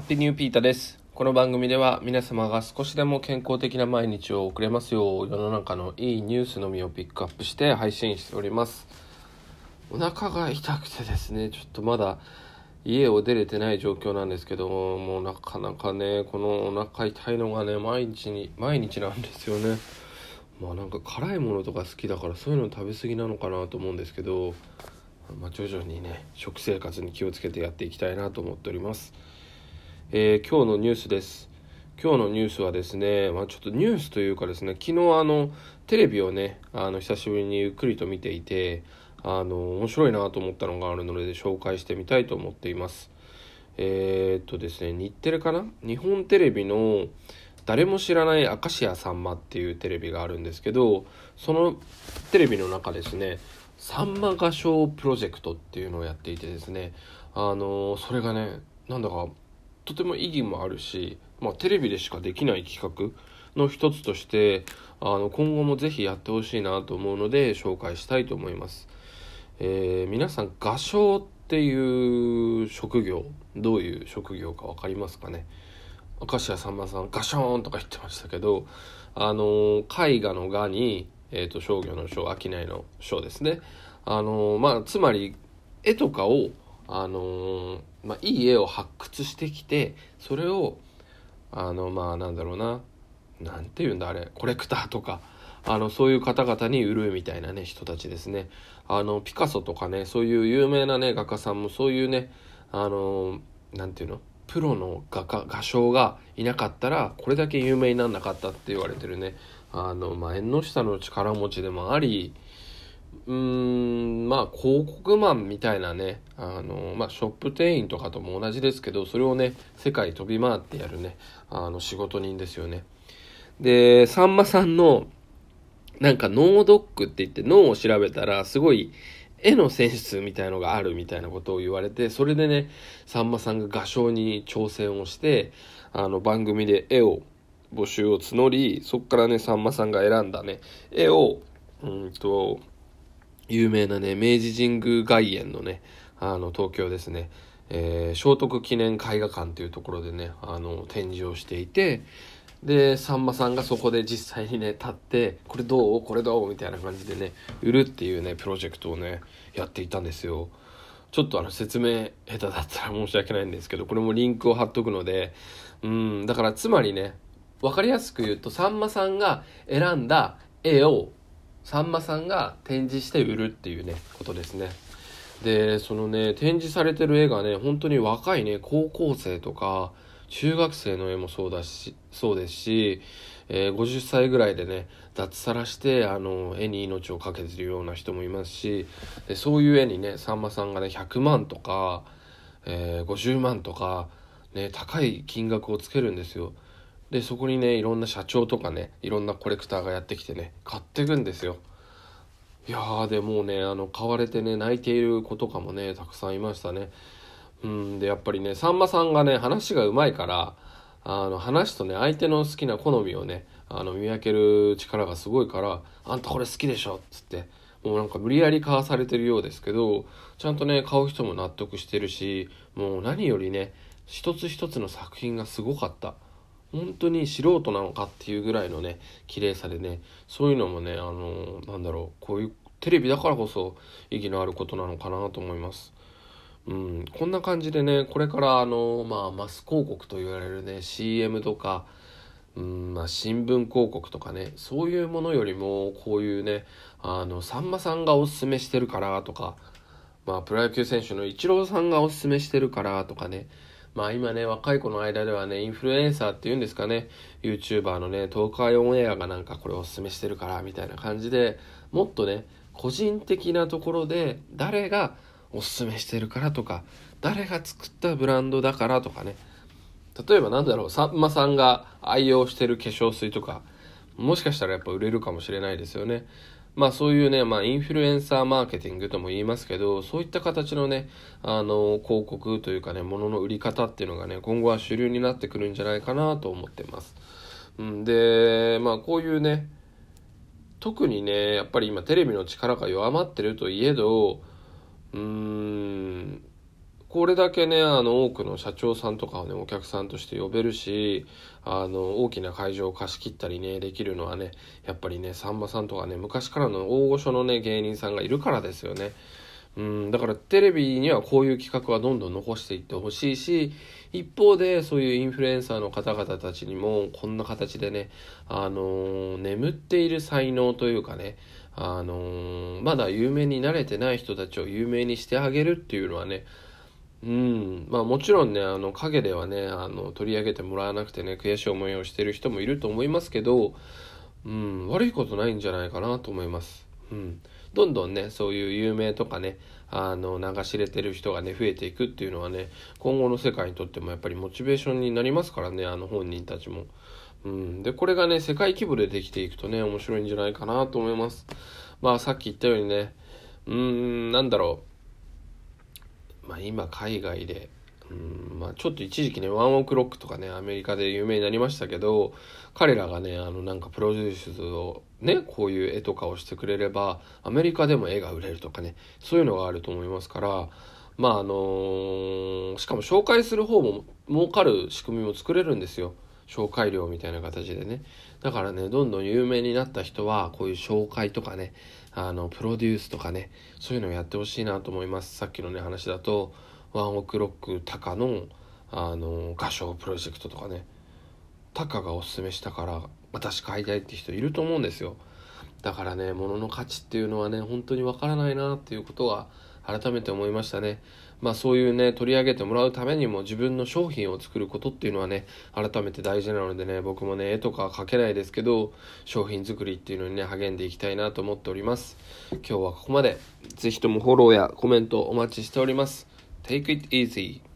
ハッピーニューピータです。この番組では皆様が少しでも健康的な毎日を送れますよう世の中のいいニュースのみをピックアップして配信しております。お腹が痛くてですね、ちょっとまだ家を出れてない状況なんですけども、もうなかなかね、このお腹痛いのがね、毎日に、毎日なんですよね。まあなんか辛いものとか好きだからそういうの食べ過ぎなのかなと思うんですけど、まあ、徐々にね食生活に気をつけてやっていきたいなと思っております、えー今日のニュースです。今日のニュースはですね、まあ、ちょっとニュースというかですね昨日あのテレビをねあの久しぶりにゆっくりと見ていてあの面白いなと思ったのがあるので紹介してみたいと思っています。えーっとですね日テレかな？日本テレビの誰も知らない明石家さんまっていうテレビがあるんですけどそのテレビの中ですねさんま合唱プロジェクトっていうのをやっていてですねあのそれがねなんだかとても意義もあるし、まあ、テレビでしかできない企画の一つとしてあの今後もぜひやってほしいなと思うので紹介したいと思います。えー皆さん合唱っていう職業どういう職業か分かりますかね？明石家さんまさんガショーンとか言ってましたけどあの絵画の画に、えー、と商業の商商いの商ですねあのまあつまり絵とかをあのまあいい絵を発掘してきてそれをあのまあなんだろうな。なんて言うんだあれ。コレクターとか。あのそういう方々に売るみたいなね人たちですね。あのピカソとかねそういう有名なね画家さんもそういうねあのなんていうの？プロの画家画商がいなかったらこれだけ有名にならなかったって言われてるね。あの、まあ、縁の下の力持ちでもありうーんまあ広告マンみたいなねあの、まあ、ショップ店員とかとも同じですけどそれをね世界飛び回ってやるねあの仕事人ですよね。でさんまさんのなんか脳ドックって言って脳を調べたらすごい絵のセンスみたいのがあるみたいなことを言われてそれでねさんまさんが画商に挑戦をしてあの番組で絵を募集を募りそこからねさんまさんが選んだね絵をうんと有名なね明治神宮外苑のねあの東京ですね、えー聖徳記念絵画館っていうところでねあの展示をしていてでさんまさんがそこで実際にね立ってこれどう？これどう？みたいな感じでね売るっていうねプロジェクトをねやっていたんですよ。ちょっとあの説明下手だったら申し訳ないんですけどこれもリンクを貼っとくのでうんだからつまりね分かりやすく言うとさんまさんが選んだ絵をさんまさんが展示して売るっていうねことですねでそのね展示されてる絵がね本当に若いね高校生とか中学生の絵もそうだしそうですし、えー50歳ぐらいでね脱サラしてあの絵に命を懸けてるような人もいますしでそういう絵にねさんまさんがね100万とか、えー50万とか、ね、高い金額をつけるんですよ。でそこにねいろんな社長とかねいろんなコレクターがやってきてね買ってくんですよ。いやーでもうねあの買われてね泣いている子とかもねたくさんいましたね。うんでやっぱりねさんまさんがね話がうまいからあの話とね相手の好きな好みをねあの見分ける力がすごいから「あんたこれ好きでしょ」っつってもうなんか無理やり買わされてるようですけどちゃんとね買う人も納得してるしもう何よりね一つ一つの作品がすごかった。本当に素人なのかっていうぐらいのね綺麗さでねそういうのもねあのなんだろうこういうテレビだからこそ意義のあることなのかなと思います。うん、こんな感じでねこれからあの、まあ、マス広告と言われるね CM とか、うんまあ、新聞広告とかねそういうものよりもこういうねあのさんまさんがおすすめしてるからとか、まあ、プロ野球選手のイチローさんがおすすめしてるからとかねまあ今ね若い子の間ではねインフルエンサーっていうんですかね YouTuber のね東海オンエアがなんかこれおすすめしてるからみたいな感じでもっとね個人的なところで誰がおすすめしてるからとか誰が作ったブランドだからとかね。例えばなんだろうさんまさんが愛用してる化粧水とかもしかしたらやっぱ売れるかもしれないですよね。まあそういうね、まあインフルエンサーマーケティングとも言いますけど、そういった形のね、あの、広告というかね、物の売り方っていうのがね、今後は主流になってくるんじゃないかなと思ってます。ん、で、まあこういうね、特にね、やっぱり今テレビの力が弱まってるといえど、うーん、これだけね、あの、多くの社長さんとかをね、お客さんとして呼べるし、あの、大きな会場を貸し切ったりね、できるのはね、やっぱりね、さんまさんとかね、昔からの大御所のね、芸人さんがいるからですよね。うん、だからテレビにはこういう企画はどんどん残していってほしいし、一方でそういうインフルエンサーの方々たちにもこんな形でね、あのー、眠っている才能というかね、あのー、まだ有名になれてない人たちを有名にしてあげるっていうのはね、うん。まあもちろんね、あの、陰ではね、あの、取り上げてもらわなくてね、悔しい思いをしてる人もいると思いますけど、うん、悪いことないんじゃないかなと思います。うん。どんどんね、そういう有名とかね、あの、流し入れてる人がね、増えていくっていうのはね、今後の世界にとってもやっぱりモチベーションになりますからね、あの本人たちも。うん。で、これがね、世界規模でできていくとね、面白いんじゃないかなと思います。まあ、さっき言ったようにね、うーん、なんだろう。まあ、今海外で、うんまあ、ちょっと一時期ねワンオクロックとかねアメリカで有名になりましたけど彼らがねあのなんかプロデュースをねこういう絵とかをしてくれればアメリカでも絵が売れるとかねそういうのがあると思いますからまああのー、しかも紹介する方も儲かる仕組みも作れるんですよ。紹介料みたいな形でね。だからねどんどん有名になった人はこういう紹介とかねあのプロデュースとかねそういうのをやってほしいなと思います。さっきのね話だとワンオクロックタカのあの画商プロジェクトとかねタカがおすすめしたから私買いたいって人いると思うんですよ。だからね物の価値っていうのはね本当にわからないなっていうことは改めて思いましたね。まあそういうね取り上げてもらうためにも自分の商品を作ることっていうのはね改めて大事なのでね僕もね絵とか描けないですけど商品作りっていうのにね励んでいきたいなと思っております。今日はここまで。是非ともフォローやコメントお待ちしております。Take it easy.